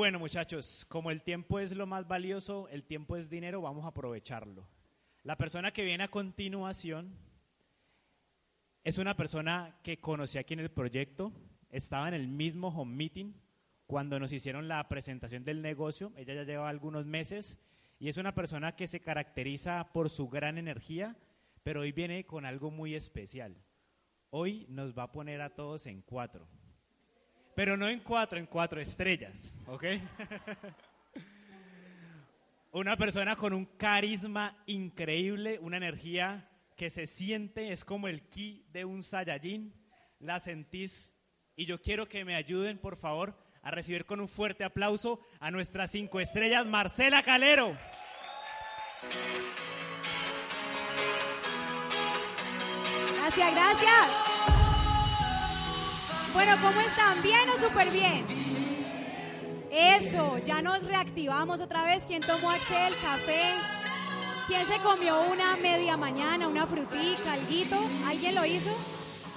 Bueno, muchachos, como el tiempo es lo más valioso, el tiempo es dinero, vamos a aprovecharlo. La persona que viene a continuación es una persona que conocí aquí en el proyecto, estaba en el mismo home meeting cuando nos hicieron la presentación del negocio, ella ya lleva algunos meses y es una persona que se caracteriza por su gran energía, pero hoy viene con algo muy especial. Hoy nos va a poner a todos en cuatro pero no en cuatro, en cuatro estrellas, ¿ok? una persona con un carisma increíble, una energía que se siente, es como el ki de un Saiyajin, la sentís y yo quiero que me ayuden, por favor, a recibir con un fuerte aplauso a nuestras cinco estrellas, Marcela Calero. Gracias, gracias. Bueno, ¿cómo están? ¿Bien o súper bien? Eso, ya nos reactivamos otra vez. ¿Quién tomó Axel, café? ¿Quién se comió una media mañana, una frutica, alguito? ¿Alguien lo hizo?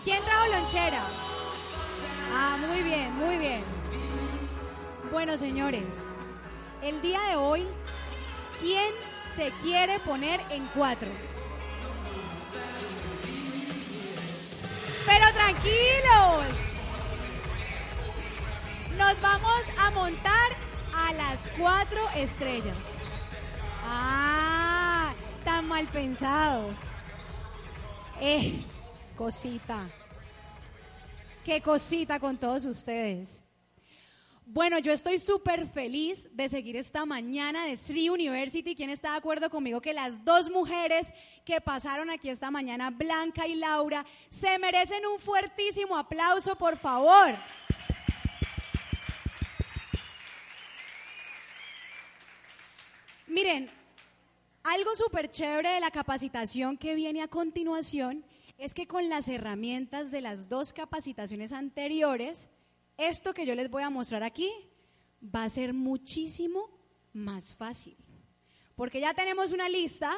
¿Quién trajo lonchera? Ah, muy bien, muy bien. Bueno, señores, el día de hoy, ¿quién se quiere poner en cuatro? Pero tranquilos, nos vamos a montar a las cuatro estrellas. Ah, tan mal pensados. Eh, cosita. Qué cosita con todos ustedes. Bueno, yo estoy súper feliz de seguir esta mañana de Sri University. ¿Quién está de acuerdo conmigo que las dos mujeres que pasaron aquí esta mañana, Blanca y Laura, se merecen un fuertísimo aplauso, por favor? Miren, algo súper chévere de la capacitación que viene a continuación es que con las herramientas de las dos capacitaciones anteriores, esto que yo les voy a mostrar aquí va a ser muchísimo más fácil. Porque ya tenemos una lista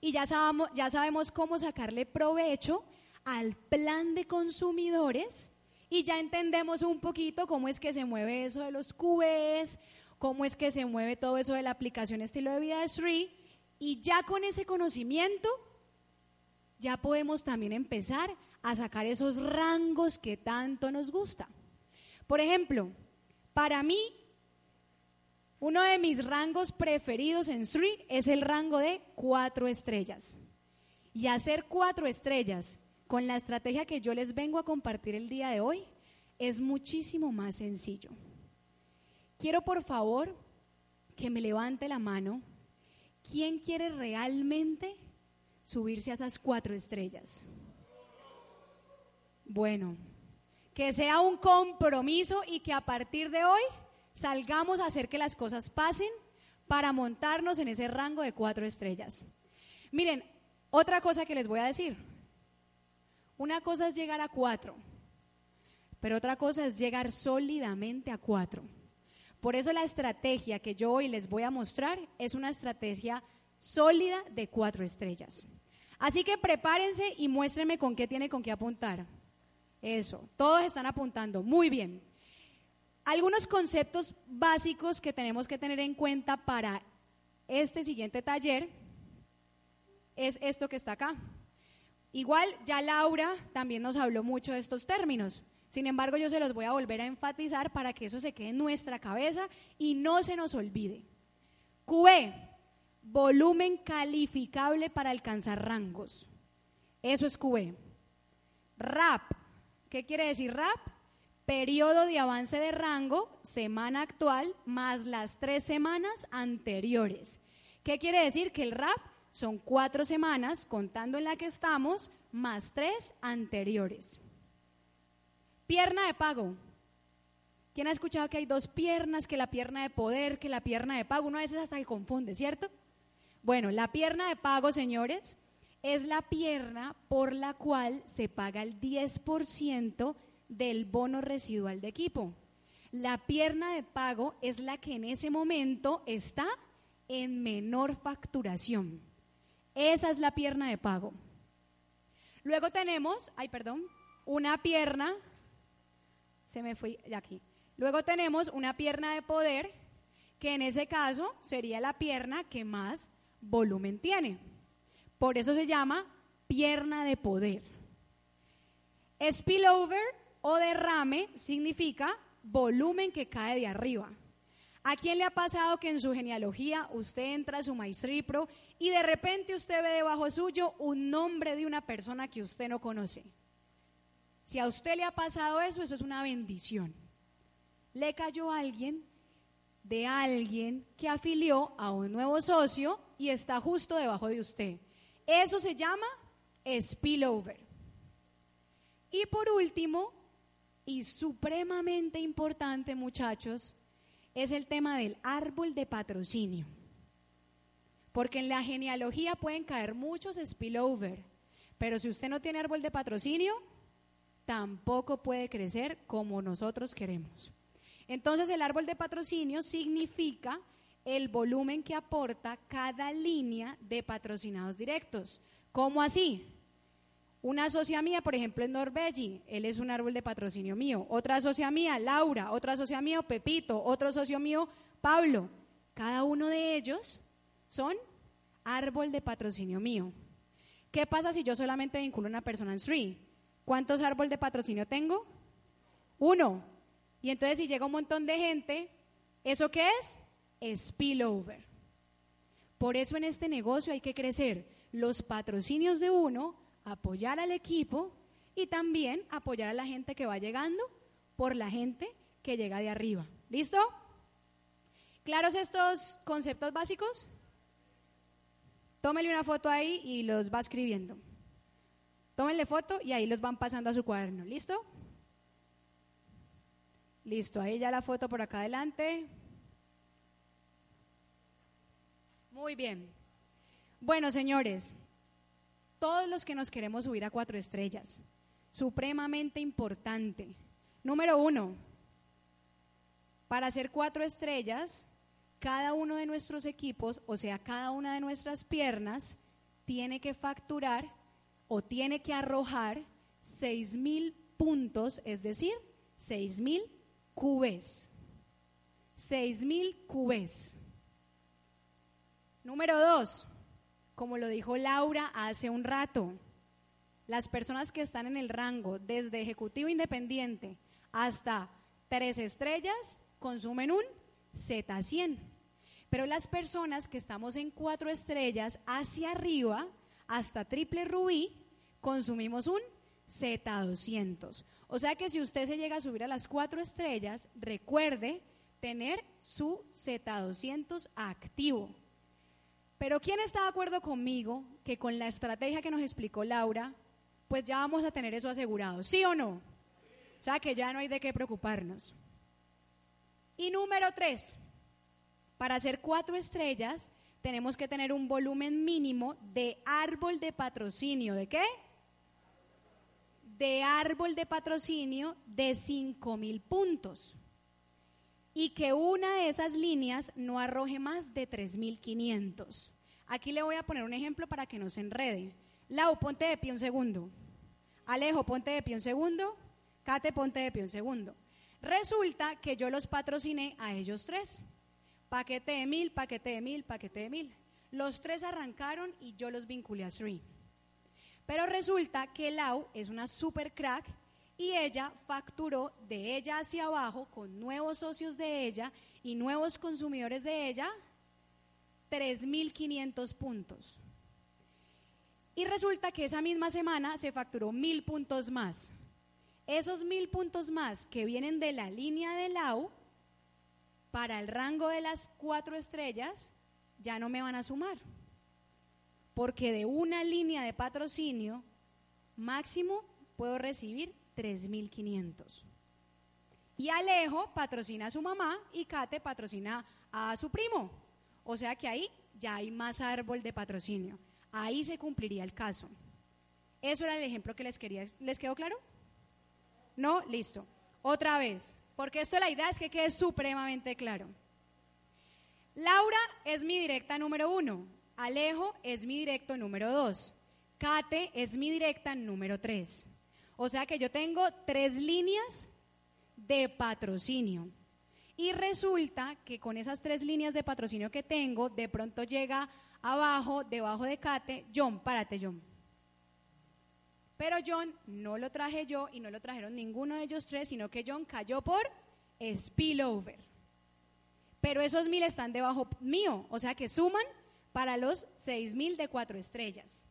y ya sabemos, ya sabemos cómo sacarle provecho al plan de consumidores y ya entendemos un poquito cómo es que se mueve eso de los QBs, cómo es que se mueve todo eso de la aplicación estilo de vida de Sri. Y ya con ese conocimiento, ya podemos también empezar a sacar esos rangos que tanto nos gusta. Por ejemplo, para mí, uno de mis rangos preferidos en Sri es el rango de cuatro estrellas. Y hacer cuatro estrellas con la estrategia que yo les vengo a compartir el día de hoy es muchísimo más sencillo. Quiero por favor que me levante la mano. ¿Quién quiere realmente subirse a esas cuatro estrellas? Bueno, que sea un compromiso y que a partir de hoy salgamos a hacer que las cosas pasen para montarnos en ese rango de cuatro estrellas. Miren, otra cosa que les voy a decir. Una cosa es llegar a cuatro, pero otra cosa es llegar sólidamente a cuatro. Por eso la estrategia que yo hoy les voy a mostrar es una estrategia sólida de cuatro estrellas. Así que prepárense y muéstrenme con qué tiene con qué apuntar. Eso, todos están apuntando. Muy bien. Algunos conceptos básicos que tenemos que tener en cuenta para este siguiente taller es esto que está acá. Igual ya Laura también nos habló mucho de estos términos. Sin embargo, yo se los voy a volver a enfatizar para que eso se quede en nuestra cabeza y no se nos olvide. QE, volumen calificable para alcanzar rangos. Eso es QE. RAP, ¿qué quiere decir RAP? Periodo de avance de rango, semana actual, más las tres semanas anteriores. ¿Qué quiere decir? Que el RAP son cuatro semanas, contando en la que estamos, más tres anteriores. Pierna de pago. ¿Quién ha escuchado que hay dos piernas, que la pierna de poder, que la pierna de pago? Uno a veces hasta que confunde, ¿cierto? Bueno, la pierna de pago, señores, es la pierna por la cual se paga el 10% del bono residual de equipo. La pierna de pago es la que en ese momento está en menor facturación. Esa es la pierna de pago. Luego tenemos, ay, perdón, una pierna, se me fue aquí. Luego tenemos una pierna de poder, que en ese caso sería la pierna que más volumen tiene. Por eso se llama pierna de poder. Spillover o derrame significa volumen que cae de arriba. ¿A quién le ha pasado que en su genealogía usted entra a su Pro y de repente usted ve debajo suyo un nombre de una persona que usted no conoce? Si a usted le ha pasado eso, eso es una bendición. Le cayó alguien de alguien que afilió a un nuevo socio y está justo debajo de usted. Eso se llama spillover. Y por último, y supremamente importante, muchachos, es el tema del árbol de patrocinio. Porque en la genealogía pueden caer muchos spillover, pero si usted no tiene árbol de patrocinio, tampoco puede crecer como nosotros queremos. Entonces el árbol de patrocinio significa el volumen que aporta cada línea de patrocinados directos. ¿Cómo así? Una socia mía, por ejemplo, en Norvegi, él es un árbol de patrocinio mío. Otra socia mía, Laura. Otra socia mío, Pepito. Otro socio mío, Pablo. Cada uno de ellos son árbol de patrocinio mío. ¿Qué pasa si yo solamente vinculo a una persona en Sri? ¿Cuántos árboles de patrocinio tengo? Uno. Y entonces si llega un montón de gente, ¿eso qué es? Spillover. Por eso en este negocio hay que crecer los patrocinios de uno apoyar al equipo y también apoyar a la gente que va llegando por la gente que llega de arriba. ¿Listo? ¿Claros estos conceptos básicos? Tómele una foto ahí y los va escribiendo. Tómenle foto y ahí los van pasando a su cuaderno. ¿Listo? Listo, ahí ya la foto por acá adelante. Muy bien. Bueno, señores, todos los que nos queremos subir a cuatro estrellas. Supremamente importante. Número uno, para hacer cuatro estrellas, cada uno de nuestros equipos, o sea, cada una de nuestras piernas, tiene que facturar o tiene que arrojar seis mil puntos, es decir, seis mil cubes. Seis mil cubes. Número dos, como lo dijo Laura hace un rato, las personas que están en el rango desde ejecutivo independiente hasta tres estrellas consumen un Z100. Pero las personas que estamos en cuatro estrellas hacia arriba, hasta triple rubí, consumimos un Z200. O sea que si usted se llega a subir a las cuatro estrellas, recuerde tener su Z200 activo. Pero ¿quién está de acuerdo conmigo que con la estrategia que nos explicó Laura, pues ya vamos a tener eso asegurado? ¿Sí o no? O sea que ya no hay de qué preocuparnos. Y número tres, para hacer cuatro estrellas tenemos que tener un volumen mínimo de árbol de patrocinio. ¿De qué? De árbol de patrocinio de 5 mil puntos. Y que una de esas líneas no arroje más de 3.500. Aquí le voy a poner un ejemplo para que no se enrede. Lau, ponte de pie un segundo. Alejo, ponte de pie un segundo. Kate, ponte de pie un segundo. Resulta que yo los patrociné a ellos tres. Paquete de mil, paquete de mil, paquete de mil. Los tres arrancaron y yo los vinculé a Sri. Pero resulta que Lau es una super crack y ella facturó de ella hacia abajo con nuevos socios de ella y nuevos consumidores de ella 3.500 puntos. Y resulta que esa misma semana se facturó mil puntos más. Esos mil puntos más que vienen de la línea de LAU, para el rango de las cuatro estrellas, ya no me van a sumar. Porque de una línea de patrocinio máximo puedo recibir 3.500. Y Alejo patrocina a su mamá y Kate patrocina a su primo. O sea que ahí ya hay más árbol de patrocinio. Ahí se cumpliría el caso. Eso era el ejemplo que les quería. ¿Les quedó claro? No, listo. Otra vez, porque esto la idea es que quede supremamente claro. Laura es mi directa número uno. Alejo es mi directo número dos. Kate es mi directa número tres. O sea que yo tengo tres líneas de patrocinio. Y resulta que con esas tres líneas de patrocinio que tengo, de pronto llega abajo, debajo de Kate, John, párate John. Pero John no lo traje yo y no lo trajeron ninguno de ellos tres, sino que John cayó por spillover. Pero esos mil están debajo mío, o sea que suman para los seis mil de cuatro estrellas.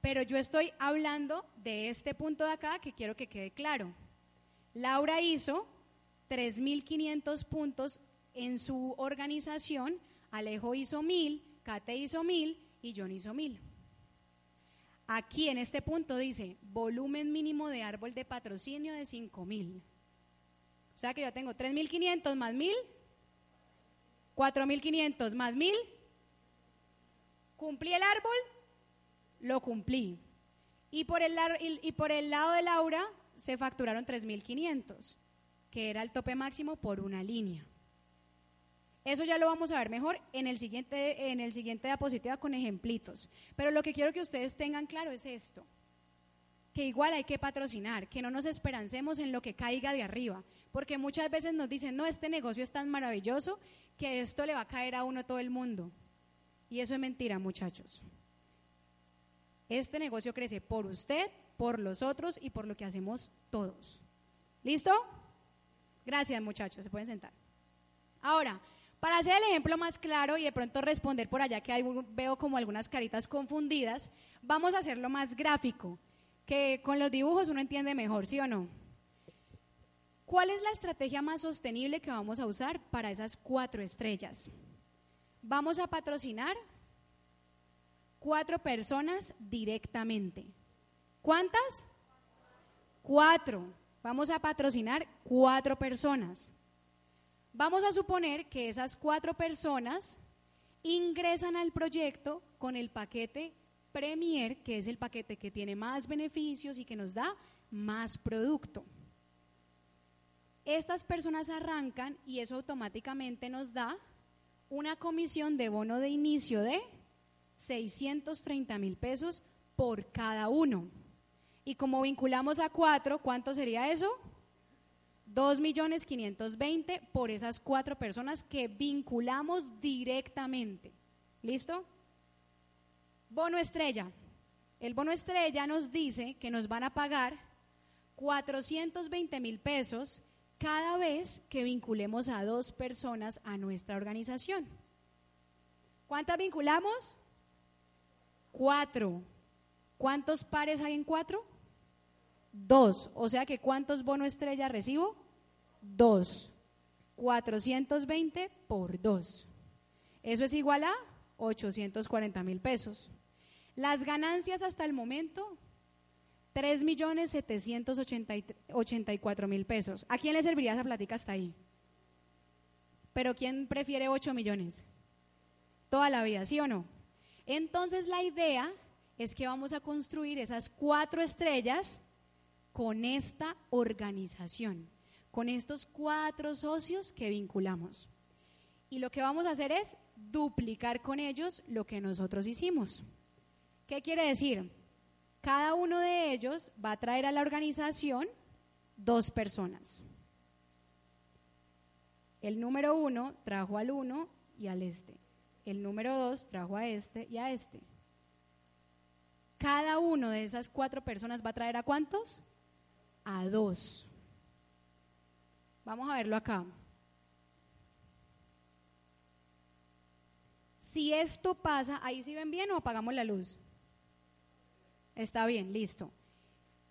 Pero yo estoy hablando de este punto de acá que quiero que quede claro. Laura hizo 3.500 puntos en su organización, Alejo hizo 1.000, Kate hizo 1.000 y John hizo 1.000. Aquí en este punto dice volumen mínimo de árbol de patrocinio de 5.000. O sea que yo tengo 3.500 más 1.000, 4.500 más 1.000. ¿Cumplí el árbol? Lo cumplí. Y por el, lado de Laura se facturaron 3.500, que era el tope máximo por una línea. Eso ya lo vamos a ver mejor en el siguiente, en el siguiente diapositiva con ejemplitos. Pero lo que quiero que ustedes tengan claro es esto, que igual hay que patrocinar, que no nos esperancemos en lo que caiga de arriba, porque muchas veces nos dicen, no, este negocio es tan maravilloso que esto le va a caer a uno todo el mundo. Y eso es mentira, muchachos. Este negocio crece por usted, por los otros y por lo que hacemos todos. ¿Listo? Gracias, muchachos. Se pueden sentar. Ahora, para hacer el ejemplo más claro y de pronto responder por allá que veo como algunas caritas confundidas, vamos a hacerlo más gráfico, que con los dibujos uno entiende mejor, ¿sí o no? ¿Cuál es la estrategia más sostenible que vamos a usar para esas cuatro estrellas? Vamos a patrocinar cuatro personas directamente. ¿Cuántas? Cuatro. Vamos a patrocinar cuatro personas. Vamos a suponer que esas cuatro personas ingresan al proyecto con el paquete Premier, que es el paquete que tiene más beneficios y que nos da más producto. Estas personas arrancan y eso automáticamente nos da una comisión de bono de inicio de 630 mil pesos por cada uno. Y como vinculamos a cuatro, ¿cuánto sería eso? 2 millones 520 por esas cuatro personas que vinculamos directamente. ¿Listo? Bono estrella. El bono estrella nos dice que nos van a pagar 420 mil pesos cada vez que vinculemos a dos personas a nuestra organización. ¿Cuántas vinculamos? Cuatro. ¿Cuántos pares hay en cuatro? Dos. O sea que ¿cuántos bono estrella recibo? Dos. 420 por dos. Eso es igual a 840 mil pesos. Las ganancias hasta el momento, 3 millones 784 mil pesos. ¿A quién le serviría esa plática hasta ahí? Pero ¿quién prefiere 8 millones? Toda la vida, ¿sí o no? Entonces la idea es que vamos a construir esas cuatro estrellas con esta organización, con estos cuatro socios que vinculamos. Y lo que vamos a hacer es duplicar con ellos lo que nosotros hicimos. ¿Qué quiere decir? Cada uno de ellos va a traer a la organización dos personas. El número uno trajo al uno y al este el número dos trajo a este y a este. Cada uno de esas cuatro personas va a traer a cuántos? A dos. Vamos a verlo acá. Si esto pasa, ahí sí ven bien o apagamos la luz. Está bien, listo.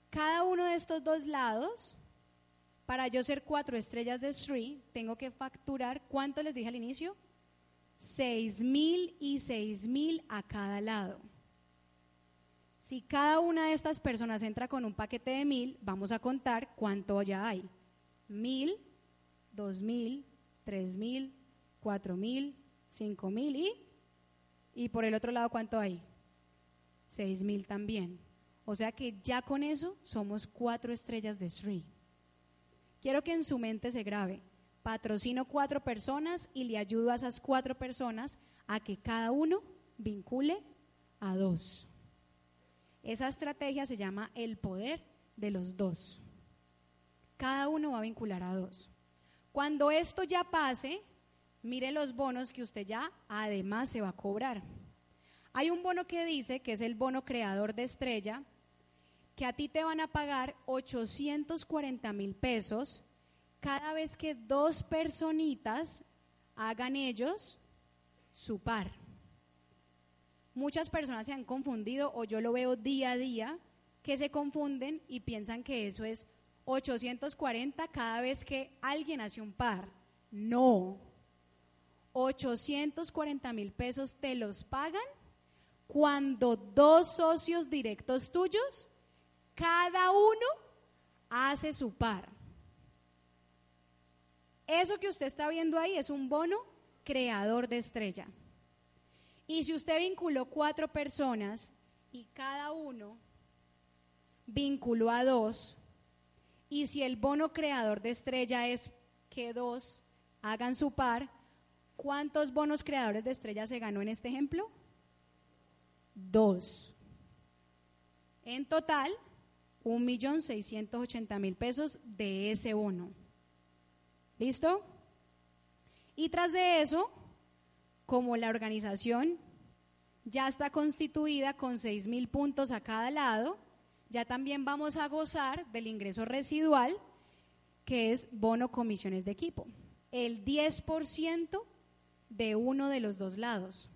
Cada uno de estos dos lados, para yo ser cuatro estrellas de Street, tengo que facturar, ¿cuánto les dije al inicio? seis mil y seis mil a cada lado. Si cada una de estas personas entra con un paquete de mil, vamos a contar cuánto ya hay. mil, dos mil, tres mil, cuatro mil, cinco mil y, y por el otro lado, ¿cuánto hay? Seis mil también. O sea que ya con eso somos cuatro estrellas de Sri. Quiero que en su mente se grabe. Patrocino cuatro personas y le ayudo a esas cuatro personas a que cada uno vincule a dos. Esa estrategia se llama el poder de los dos. Cada uno va a vincular a dos. Cuando esto ya pase, mire los bonos que usted ya además se va a cobrar. Hay un bono que dice que es el bono creador de estrella, que a ti te van a pagar 840 mil pesos cada vez que dos personitas hagan ellos su par. Muchas personas se han confundido o yo lo veo día a día que se confunden y piensan que eso es 840 cada vez que alguien hace un par. No. 840 mil pesos te los pagan cuando dos socios directos tuyos, cada uno hace su par. Eso que usted está viendo ahí es un bono creador de estrella. Y si usted vinculó cuatro personas y cada uno vinculó a dos, y si el bono creador de estrella es que dos hagan su par, ¿cuántos bonos creadores de estrella se ganó en este ejemplo? Dos. En total, un millón seiscientos ochenta mil pesos de ese bono. ¿Listo? Y tras de eso, como la organización ya está constituida con seis mil puntos a cada lado, ya también vamos a gozar del ingreso residual, que es bono comisiones de equipo. El 10% de uno de los dos lados.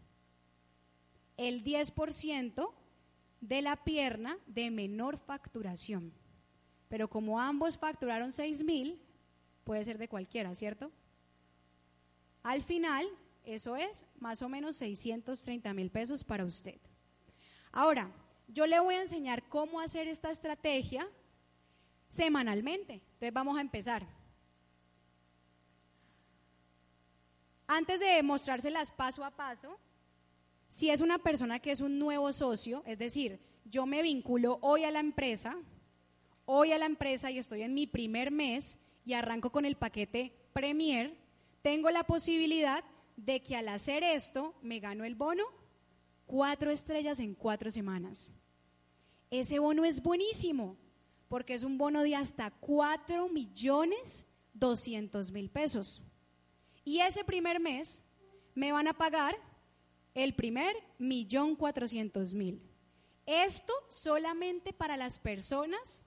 El 10% de la pierna de menor facturación. Pero como ambos facturaron seis mil, puede ser de cualquiera, ¿cierto? Al final, eso es más o menos 630 mil pesos para usted. Ahora, yo le voy a enseñar cómo hacer esta estrategia semanalmente. Entonces vamos a empezar. Antes de mostrárselas paso a paso, si es una persona que es un nuevo socio, es decir, yo me vinculo hoy a la empresa, hoy a la empresa y estoy en mi primer mes y arranco con el paquete Premier, tengo la posibilidad de que al hacer esto me gano el bono cuatro estrellas en cuatro semanas. Ese bono es buenísimo porque es un bono de hasta cuatro millones doscientos mil pesos. Y ese primer mes me van a pagar el primer millón cuatrocientos mil. Esto solamente para las personas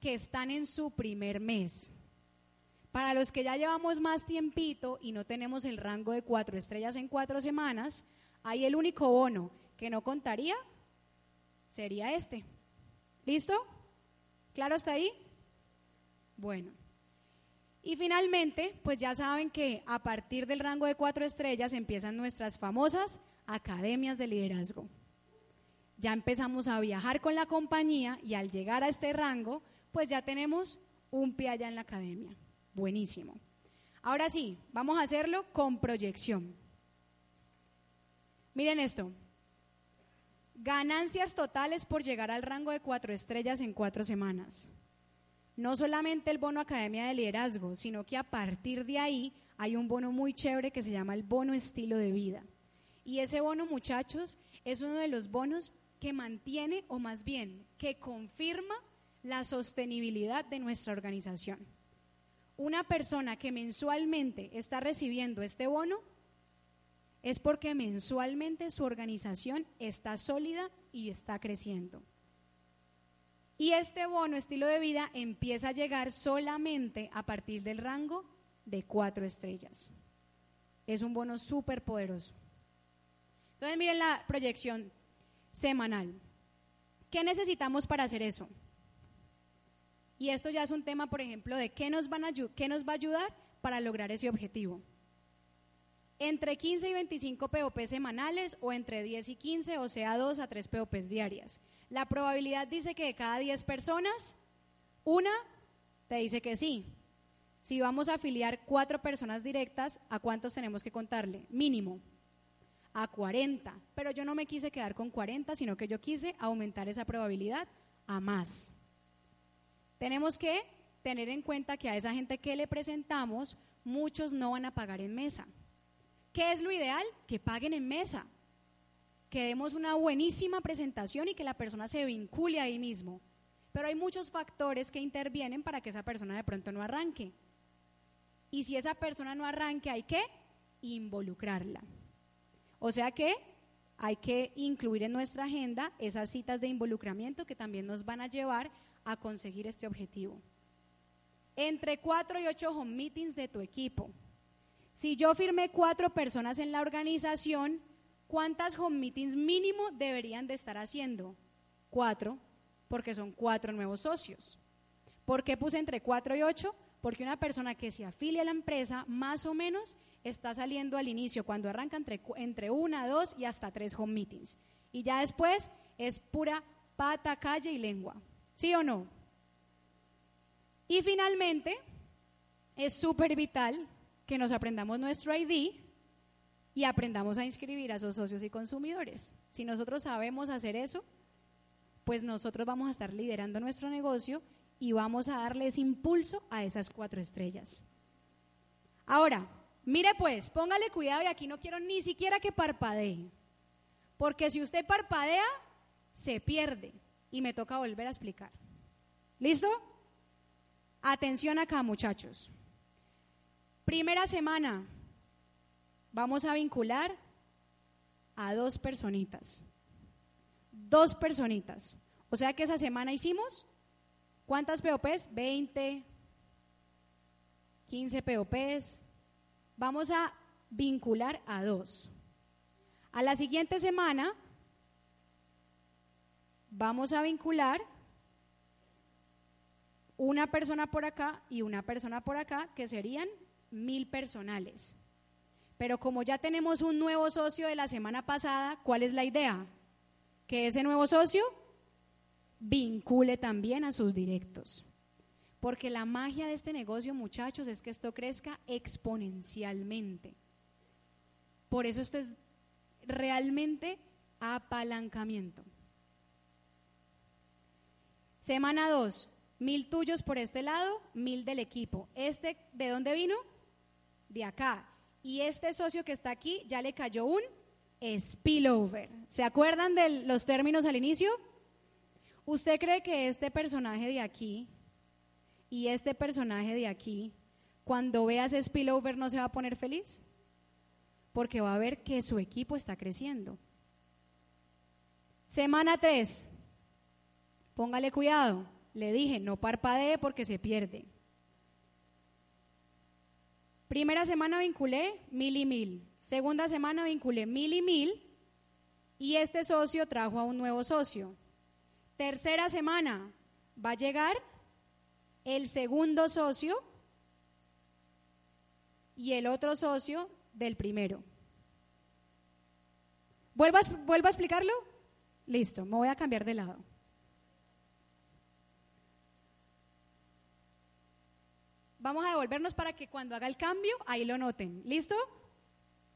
que están en su primer mes. Para los que ya llevamos más tiempito y no tenemos el rango de cuatro estrellas en cuatro semanas, ahí el único bono que no contaría sería este. ¿Listo? ¿Claro hasta ahí? Bueno. Y finalmente, pues ya saben que a partir del rango de cuatro estrellas empiezan nuestras famosas academias de liderazgo. Ya empezamos a viajar con la compañía y al llegar a este rango, pues ya tenemos un pie allá en la academia. Buenísimo. Ahora sí, vamos a hacerlo con proyección. Miren esto. Ganancias totales por llegar al rango de cuatro estrellas en cuatro semanas. No solamente el bono Academia de Liderazgo, sino que a partir de ahí hay un bono muy chévere que se llama el bono estilo de vida. Y ese bono, muchachos, es uno de los bonos que mantiene, o más bien, que confirma la sostenibilidad de nuestra organización una persona que mensualmente está recibiendo este bono es porque mensualmente su organización está sólida y está creciendo. Y este bono estilo de vida empieza a llegar solamente a partir del rango de cuatro estrellas. Es un bono súper poderoso. Entonces miren la proyección semanal. ¿Qué necesitamos para hacer eso? Y esto ya es un tema, por ejemplo, de qué nos, van a, qué nos va a ayudar para lograr ese objetivo. Entre 15 y 25 POP semanales o entre 10 y 15, o sea, 2 a 3 POP diarias. La probabilidad dice que de cada 10 personas, una te dice que sí. Si vamos a afiliar cuatro personas directas, ¿a cuántos tenemos que contarle? Mínimo. A 40. Pero yo no me quise quedar con 40, sino que yo quise aumentar esa probabilidad a más. Tenemos que tener en cuenta que a esa gente que le presentamos, muchos no van a pagar en mesa. ¿Qué es lo ideal? Que paguen en mesa. Que demos una buenísima presentación y que la persona se vincule ahí mismo. Pero hay muchos factores que intervienen para que esa persona de pronto no arranque. Y si esa persona no arranque, hay que involucrarla. O sea que hay que incluir en nuestra agenda esas citas de involucramiento que también nos van a llevar a conseguir este objetivo. Entre cuatro y ocho home meetings de tu equipo. Si yo firmé cuatro personas en la organización, ¿cuántas home meetings mínimo deberían de estar haciendo? Cuatro, porque son cuatro nuevos socios. ¿Por qué puse entre cuatro y ocho? Porque una persona que se afilia a la empresa, más o menos, está saliendo al inicio, cuando arranca entre, entre una, dos y hasta tres home meetings. Y ya después es pura pata, calle y lengua. ¿Sí o no? Y finalmente, es súper vital que nos aprendamos nuestro ID y aprendamos a inscribir a esos socios y consumidores. Si nosotros sabemos hacer eso, pues nosotros vamos a estar liderando nuestro negocio y vamos a darles impulso a esas cuatro estrellas. Ahora, mire pues, póngale cuidado y aquí no quiero ni siquiera que parpadee, porque si usted parpadea, se pierde y me toca volver a explicar. ¿Listo? Atención acá, muchachos. Primera semana, vamos a vincular a dos personitas. Dos personitas. O sea que esa semana hicimos, ¿cuántas POPs? 20, 15 POPs. Vamos a vincular a dos. A la siguiente semana vamos a vincular una persona por acá y una persona por acá, que serían mil personales. Pero como ya tenemos un nuevo socio de la semana pasada, ¿cuál es la idea? Que ese nuevo socio vincule también a sus directos. Porque la magia de este negocio, muchachos, es que esto crezca exponencialmente. Por eso esto es realmente apalancamiento. Semana 2, mil tuyos por este lado, mil del equipo. ¿Este de dónde vino? De acá. Y este socio que está aquí ya le cayó un spillover. ¿Se acuerdan de los términos al inicio? ¿Usted cree que este personaje de aquí y este personaje de aquí, cuando vea ese spillover, no se va a poner feliz? Porque va a ver que su equipo está creciendo. Semana 3. Póngale cuidado. Le dije, no parpadee porque se pierde. Primera semana vinculé mil y mil. Segunda semana vinculé mil y mil. Y este socio trajo a un nuevo socio. Tercera semana va a llegar el segundo socio y el otro socio del primero. ¿Vuelvo a, ¿Vuelvo a explicarlo? Listo, me voy a cambiar de lado. Vamos a devolvernos para que cuando haga el cambio, ahí lo noten. ¿Listo?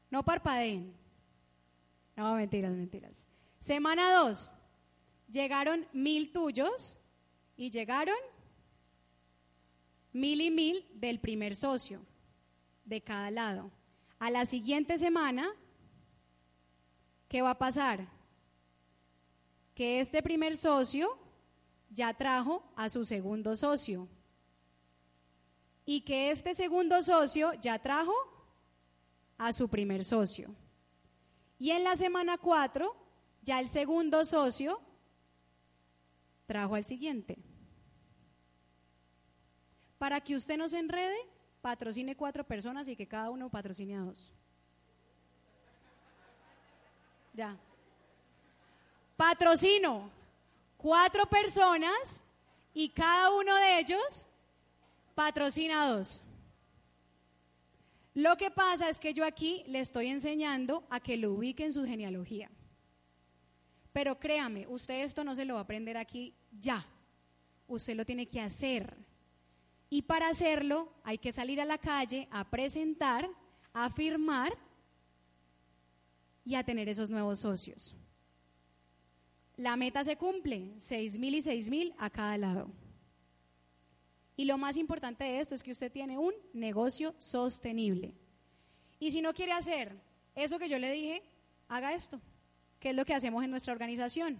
No parpadeen. No, mentiras, mentiras. Semana 2. Llegaron mil tuyos y llegaron mil y mil del primer socio, de cada lado. A la siguiente semana, ¿qué va a pasar? Que este primer socio ya trajo a su segundo socio y que este segundo socio ya trajo a su primer socio. Y en la semana 4, ya el segundo socio trajo al siguiente. Para que usted no se enrede, patrocine cuatro personas y que cada uno patrocine a dos. Ya. Patrocino cuatro personas y cada uno de ellos patrocinados. Lo que pasa es que yo aquí le estoy enseñando a que lo ubique en su genealogía. Pero créame, usted esto no se lo va a aprender aquí ya. Usted lo tiene que hacer. Y para hacerlo hay que salir a la calle a presentar, a firmar y a tener esos nuevos socios. La meta se cumple, seis mil y seis mil a cada lado. Y lo más importante de esto es que usted tiene un negocio sostenible. Y si no quiere hacer eso que yo le dije, haga esto, que es lo que hacemos en nuestra organización.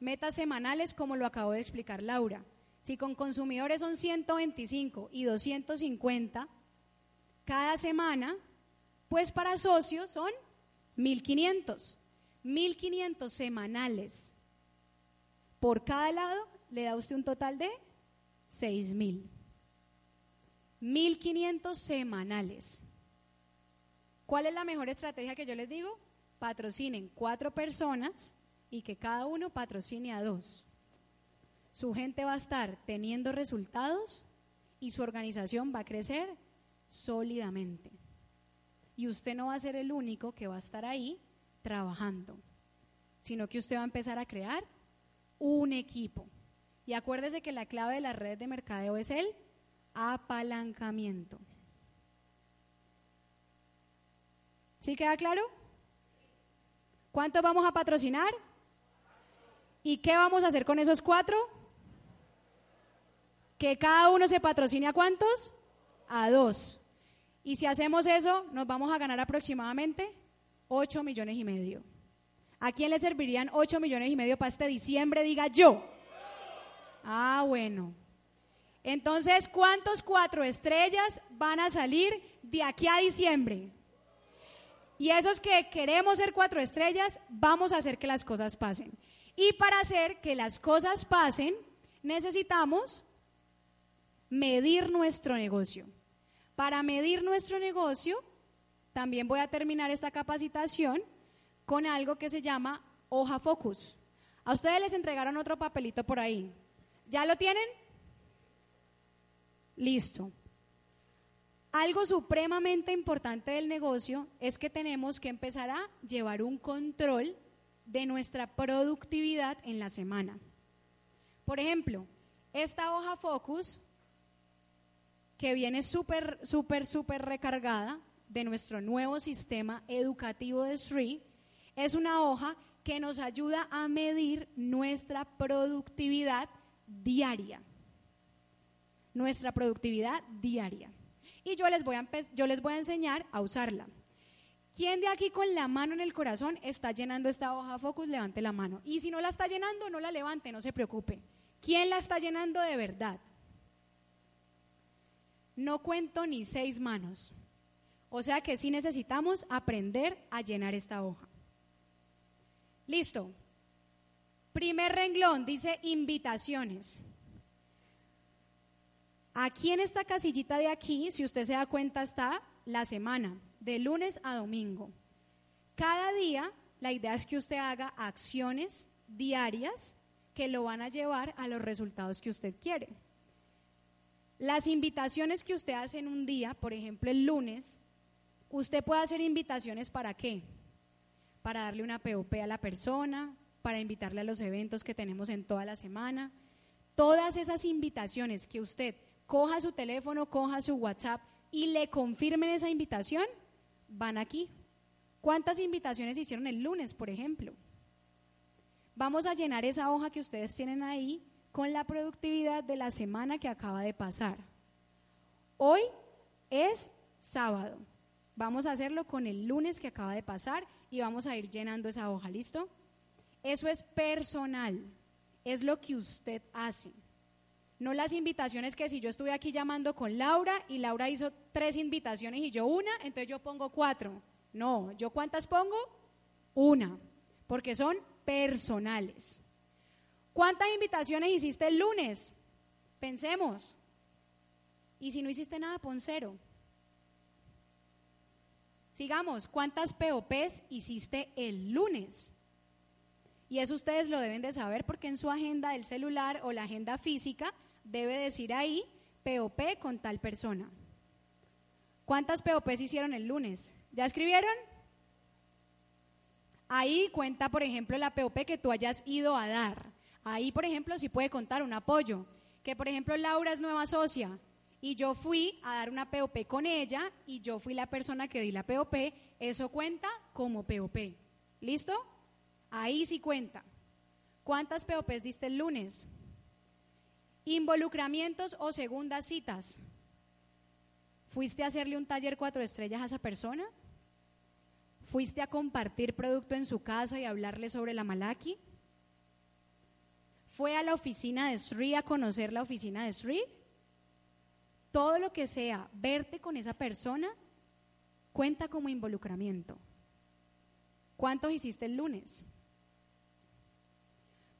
Metas semanales, como lo acabo de explicar Laura. Si con consumidores son 125 y 250 cada semana, pues para socios son 1500. 1500 semanales. Por cada lado le da usted un total de 6000. 1500 semanales. ¿Cuál es la mejor estrategia que yo les digo? Patrocinen cuatro personas y que cada uno patrocine a dos. Su gente va a estar teniendo resultados y su organización va a crecer sólidamente. Y usted no va a ser el único que va a estar ahí trabajando, sino que usted va a empezar a crear un equipo. Y acuérdese que la clave de la red de mercadeo es el apalancamiento. ¿Sí queda claro? ¿Cuántos vamos a patrocinar? ¿Y qué vamos a hacer con esos cuatro? Que cada uno se patrocine a cuántos? A dos. Y si hacemos eso, nos vamos a ganar aproximadamente 8 millones y medio. ¿A quién le servirían 8 millones y medio para este diciembre? Diga yo. Ah, bueno. Entonces, ¿cuántos cuatro estrellas van a salir de aquí a diciembre? Y esos que queremos ser cuatro estrellas, vamos a hacer que las cosas pasen. Y para hacer que las cosas pasen, necesitamos medir nuestro negocio. Para medir nuestro negocio, también voy a terminar esta capacitación con algo que se llama hoja focus. A ustedes les entregaron otro papelito por ahí. ¿Ya lo tienen? Listo. Algo supremamente importante del negocio es que tenemos que empezar a llevar un control de nuestra productividad en la semana. Por ejemplo, esta hoja Focus, que viene súper, súper, súper recargada de nuestro nuevo sistema educativo de SRI, es una hoja que nos ayuda a medir nuestra productividad diaria. Nuestra productividad diaria y yo les voy a, yo les voy a enseñar a usarla. ¿Quién de aquí con la mano en el corazón está llenando esta hoja Focus? Levante la mano. Y si no la está llenando, no la levante, no se preocupe. ¿Quién la está llenando de verdad? No cuento ni seis manos. O sea que sí necesitamos aprender a llenar esta hoja. Listo. Primer renglón dice invitaciones. Aquí en esta casillita de aquí, si usted se da cuenta, está la semana, de lunes a domingo. Cada día, la idea es que usted haga acciones diarias que lo van a llevar a los resultados que usted quiere. Las invitaciones que usted hace en un día, por ejemplo el lunes, usted puede hacer invitaciones para qué? Para darle una POP a la persona, para invitarle a los eventos que tenemos en toda la semana. Todas esas invitaciones que usted coja su teléfono, coja su WhatsApp y le confirmen esa invitación, van aquí. ¿Cuántas invitaciones hicieron el lunes, por ejemplo? Vamos a llenar esa hoja que ustedes tienen ahí con la productividad de la semana que acaba de pasar. Hoy es sábado. Vamos a hacerlo con el lunes que acaba de pasar y vamos a ir llenando esa hoja, ¿listo? Eso es personal, es lo que usted hace. No las invitaciones que si yo estuve aquí llamando con Laura y Laura hizo tres invitaciones y yo una, entonces yo pongo cuatro. No, ¿yo cuántas pongo? Una, porque son personales. ¿Cuántas invitaciones hiciste el lunes? Pensemos. Y si no hiciste nada, pon cero. Sigamos, ¿cuántas POPs hiciste el lunes? Y eso ustedes lo deben de saber porque en su agenda del celular o la agenda física debe decir ahí POP con tal persona. ¿Cuántas POPs hicieron el lunes? ¿Ya escribieron? Ahí cuenta, por ejemplo, la POP que tú hayas ido a dar. Ahí, por ejemplo, sí puede contar un apoyo. Que, por ejemplo, Laura es nueva socia y yo fui a dar una POP con ella y yo fui la persona que di la POP, eso cuenta como POP. ¿Listo? Ahí sí cuenta. ¿Cuántas POPs diste el lunes? Involucramientos o segundas citas. ¿Fuiste a hacerle un taller cuatro estrellas a esa persona? ¿Fuiste a compartir producto en su casa y hablarle sobre la Malaki? ¿Fue a la oficina de Sri a conocer la oficina de Sri? Todo lo que sea verte con esa persona cuenta como involucramiento. ¿Cuántos hiciste el lunes?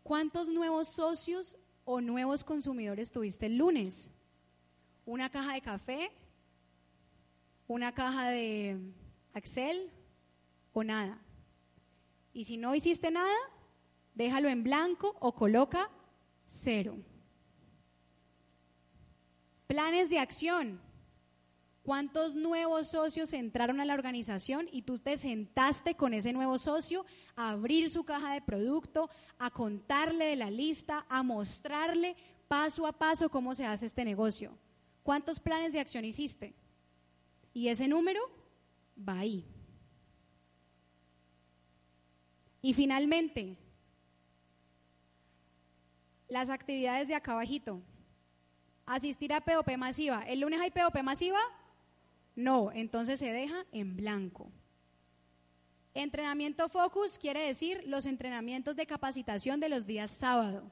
¿Cuántos nuevos socios o nuevos consumidores tuviste el lunes? ¿Una caja de café? ¿Una caja de Excel? ¿O nada? Y si no hiciste nada, déjalo en blanco o coloca cero. Planes de acción. ¿Cuántos nuevos socios entraron a la organización y tú te sentaste con ese nuevo socio a abrir su caja de producto, a contarle de la lista, a mostrarle paso a paso cómo se hace este negocio? ¿Cuántos planes de acción hiciste? Y ese número va ahí. Y finalmente, las actividades de acá abajito. Asistir a POP masiva. ¿El lunes hay POP masiva? No, entonces se deja en blanco. Entrenamiento focus quiere decir los entrenamientos de capacitación de los días sábado.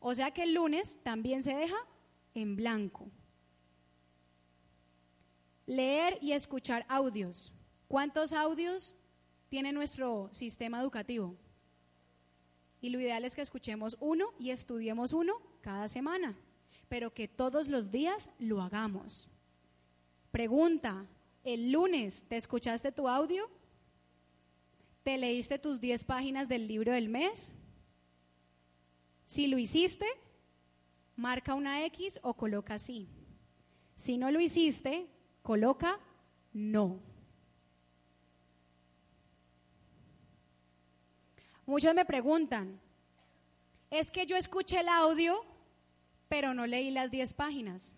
O sea que el lunes también se deja en blanco. Leer y escuchar audios. ¿Cuántos audios tiene nuestro sistema educativo? Y lo ideal es que escuchemos uno y estudiemos uno cada semana, pero que todos los días lo hagamos. Pregunta, ¿el lunes te escuchaste tu audio? ¿Te leíste tus 10 páginas del libro del mes? Si lo hiciste, marca una X o coloca sí. Si no lo hiciste, coloca no. Muchos me preguntan, es que yo escuché el audio, pero no leí las 10 páginas.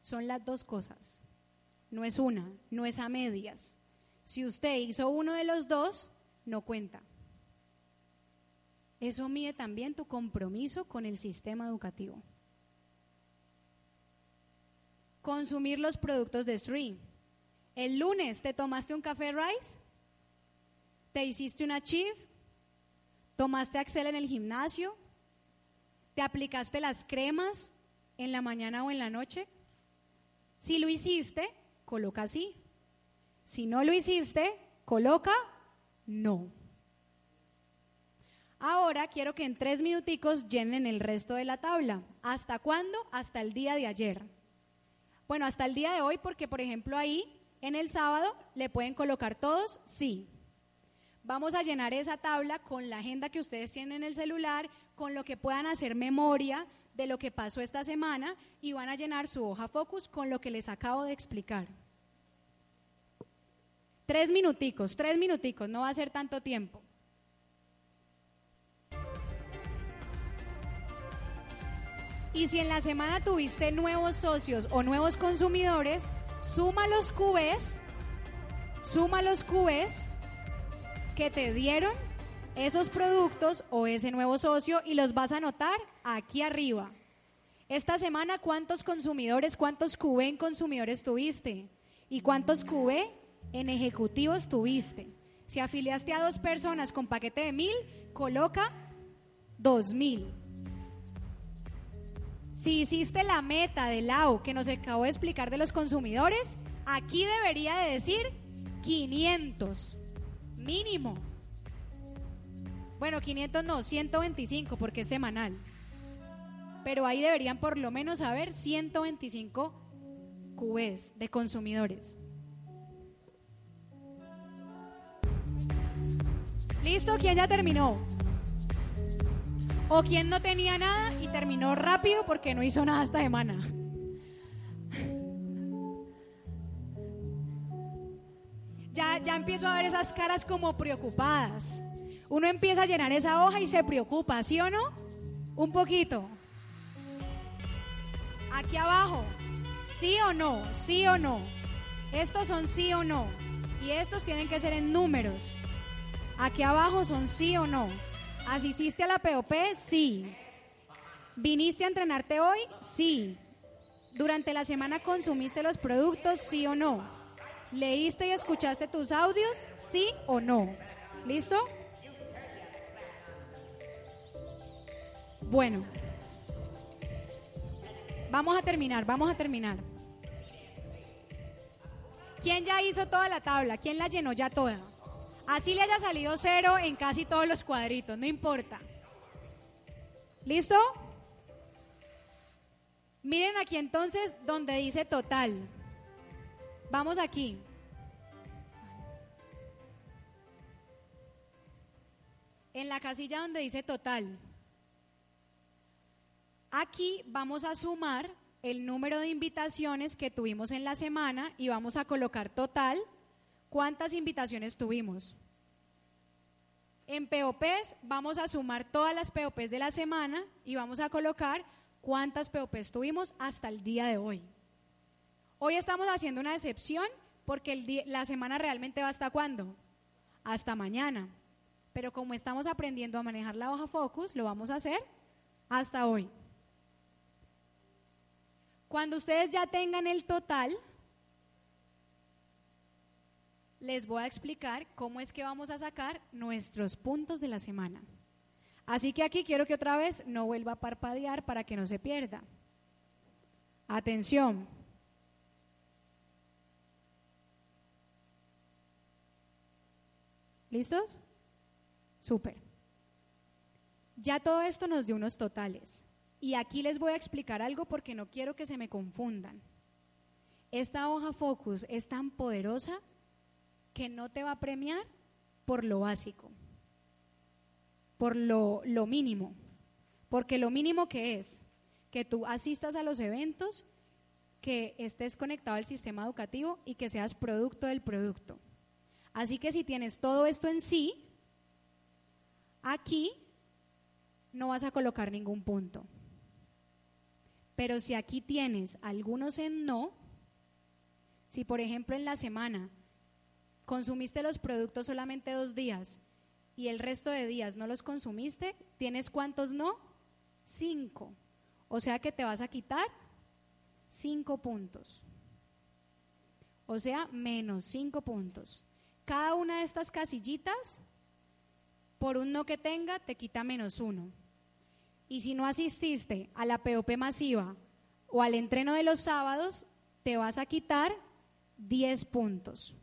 Son las dos cosas no es una, no es a medias. Si usted hizo uno de los dos, no cuenta. Eso mide también tu compromiso con el sistema educativo. Consumir los productos de Stream. El lunes te tomaste un café Rice, te hiciste una Chief, tomaste Axel en el gimnasio, te aplicaste las cremas en la mañana o en la noche. Si lo hiciste, coloca así. Si no lo hiciste, coloca no. Ahora quiero que en tres minuticos llenen el resto de la tabla. ¿Hasta cuándo? Hasta el día de ayer. Bueno, hasta el día de hoy porque, por ejemplo, ahí en el sábado le pueden colocar todos sí. Vamos a llenar esa tabla con la agenda que ustedes tienen en el celular, con lo que puedan hacer memoria de lo que pasó esta semana y van a llenar su hoja focus con lo que les acabo de explicar. Tres minuticos, tres minuticos, no va a ser tanto tiempo. Y si en la semana tuviste nuevos socios o nuevos consumidores, suma los QBs, suma los QBs que te dieron esos productos o ese nuevo socio y los vas a anotar aquí arriba. Esta semana, ¿cuántos consumidores, cuántos QB en consumidores tuviste? ¿Y cuántos QB en ejecutivos tuviste? Si afiliaste a dos personas con paquete de mil, coloca dos mil. Si hiciste la meta del LAO que nos acabo de explicar de los consumidores, aquí debería de decir 500 mínimo. Bueno, 500 no, 125 porque es semanal. Pero ahí deberían por lo menos haber 125 QBs de consumidores. ¿Listo? ¿Quién ya terminó? ¿O quién no tenía nada y terminó rápido porque no hizo nada esta semana? Ya, ya empiezo a ver esas caras como preocupadas. Uno empieza a llenar esa hoja y se preocupa, ¿sí o no? Un poquito. Aquí abajo, Sí o no, sí o no. Estos son sí o no. Y estos tienen que ser en números. Aquí abajo son sí o no. ¿Asististe a la POP? Sí. ¿Viniste a entrenarte hoy? Sí. ¿Durante la semana consumiste los productos? Sí o no. ¿Leíste y escuchaste tus audios? Sí o no. ¿Listo? Bueno. Vamos a terminar, vamos a terminar. ¿Quién ya hizo toda la tabla? ¿Quién la llenó ya toda? Así le haya salido cero en casi todos los cuadritos, no importa. ¿Listo? Miren aquí entonces donde dice total. Vamos aquí. En la casilla donde dice total. Aquí vamos a sumar el número de invitaciones que tuvimos en la semana y vamos a colocar total cuántas invitaciones tuvimos. En POPs vamos a sumar todas las POPs de la semana y vamos a colocar cuántas POPs tuvimos hasta el día de hoy. Hoy estamos haciendo una excepción porque la semana realmente va hasta cuándo? Hasta mañana. Pero como estamos aprendiendo a manejar la hoja Focus, lo vamos a hacer hasta hoy. Cuando ustedes ya tengan el total, les voy a explicar cómo es que vamos a sacar nuestros puntos de la semana. Así que aquí quiero que otra vez no vuelva a parpadear para que no se pierda. Atención. ¿Listos? Súper. Ya todo esto nos dio unos totales. Y aquí les voy a explicar algo porque no quiero que se me confundan. Esta hoja Focus es tan poderosa que no te va a premiar por lo básico, por lo, lo mínimo. Porque lo mínimo que es que tú asistas a los eventos, que estés conectado al sistema educativo y que seas producto del producto. Así que si tienes todo esto en sí, aquí no vas a colocar ningún punto. Pero si aquí tienes algunos en no, si por ejemplo en la semana consumiste los productos solamente dos días y el resto de días no los consumiste, ¿tienes cuántos no? Cinco. O sea que te vas a quitar cinco puntos. O sea, menos cinco puntos. Cada una de estas casillitas, por un no que tenga, te quita menos uno. Y si no asististe a la POP masiva o al entreno de los sábados, te vas a quitar 10 puntos.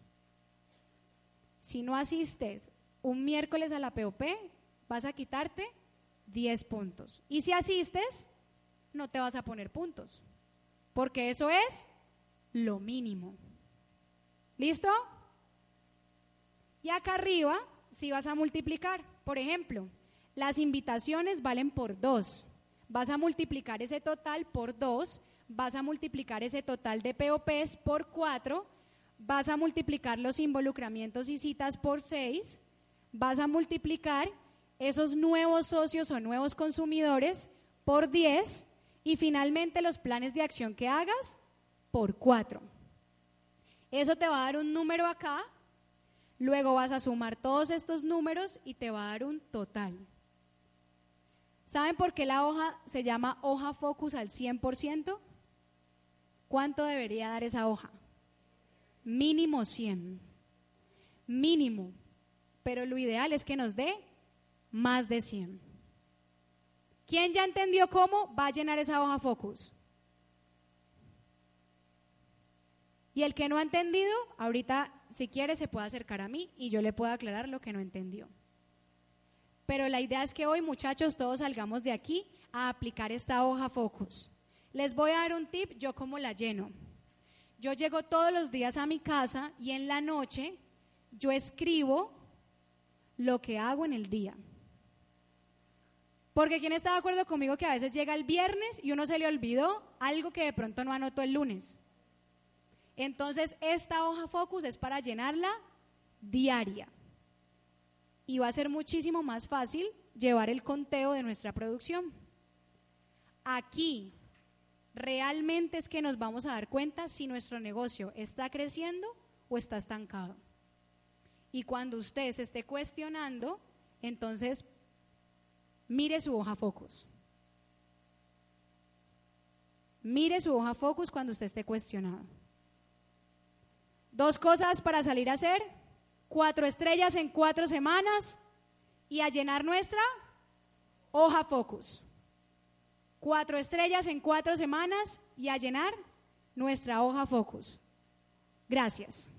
Si no asistes un miércoles a la POP, vas a quitarte 10 puntos. Y si asistes, no te vas a poner puntos, porque eso es lo mínimo. ¿Listo? Y acá arriba, si vas a multiplicar, por ejemplo, las invitaciones valen por dos. Vas a multiplicar ese total por dos, vas a multiplicar ese total de POPs por cuatro vas a multiplicar los involucramientos y citas por 6, vas a multiplicar esos nuevos socios o nuevos consumidores por 10 y finalmente los planes de acción que hagas por 4. Eso te va a dar un número acá, luego vas a sumar todos estos números y te va a dar un total. ¿Saben por qué la hoja se llama hoja focus al 100%? ¿Cuánto debería dar esa hoja? Mínimo 100. Mínimo. Pero lo ideal es que nos dé más de 100. ¿Quién ya entendió cómo va a llenar esa hoja focus? Y el que no ha entendido, ahorita si quiere se puede acercar a mí y yo le puedo aclarar lo que no entendió. Pero la idea es que hoy muchachos todos salgamos de aquí a aplicar esta hoja focus. Les voy a dar un tip, yo cómo la lleno. Yo llego todos los días a mi casa y en la noche yo escribo lo que hago en el día. Porque ¿quién está de acuerdo conmigo que a veces llega el viernes y uno se le olvidó algo que de pronto no anotó el lunes? Entonces, esta hoja focus es para llenarla diaria. Y va a ser muchísimo más fácil llevar el conteo de nuestra producción. Aquí realmente es que nos vamos a dar cuenta si nuestro negocio está creciendo o está estancado. Y cuando usted se esté cuestionando, entonces mire su hoja focus. Mire su hoja focus cuando usted esté cuestionado. Dos cosas para salir a hacer. Cuatro estrellas en cuatro semanas y a llenar nuestra hoja focus. Cuatro estrellas en cuatro semanas y a llenar nuestra hoja focus. Gracias.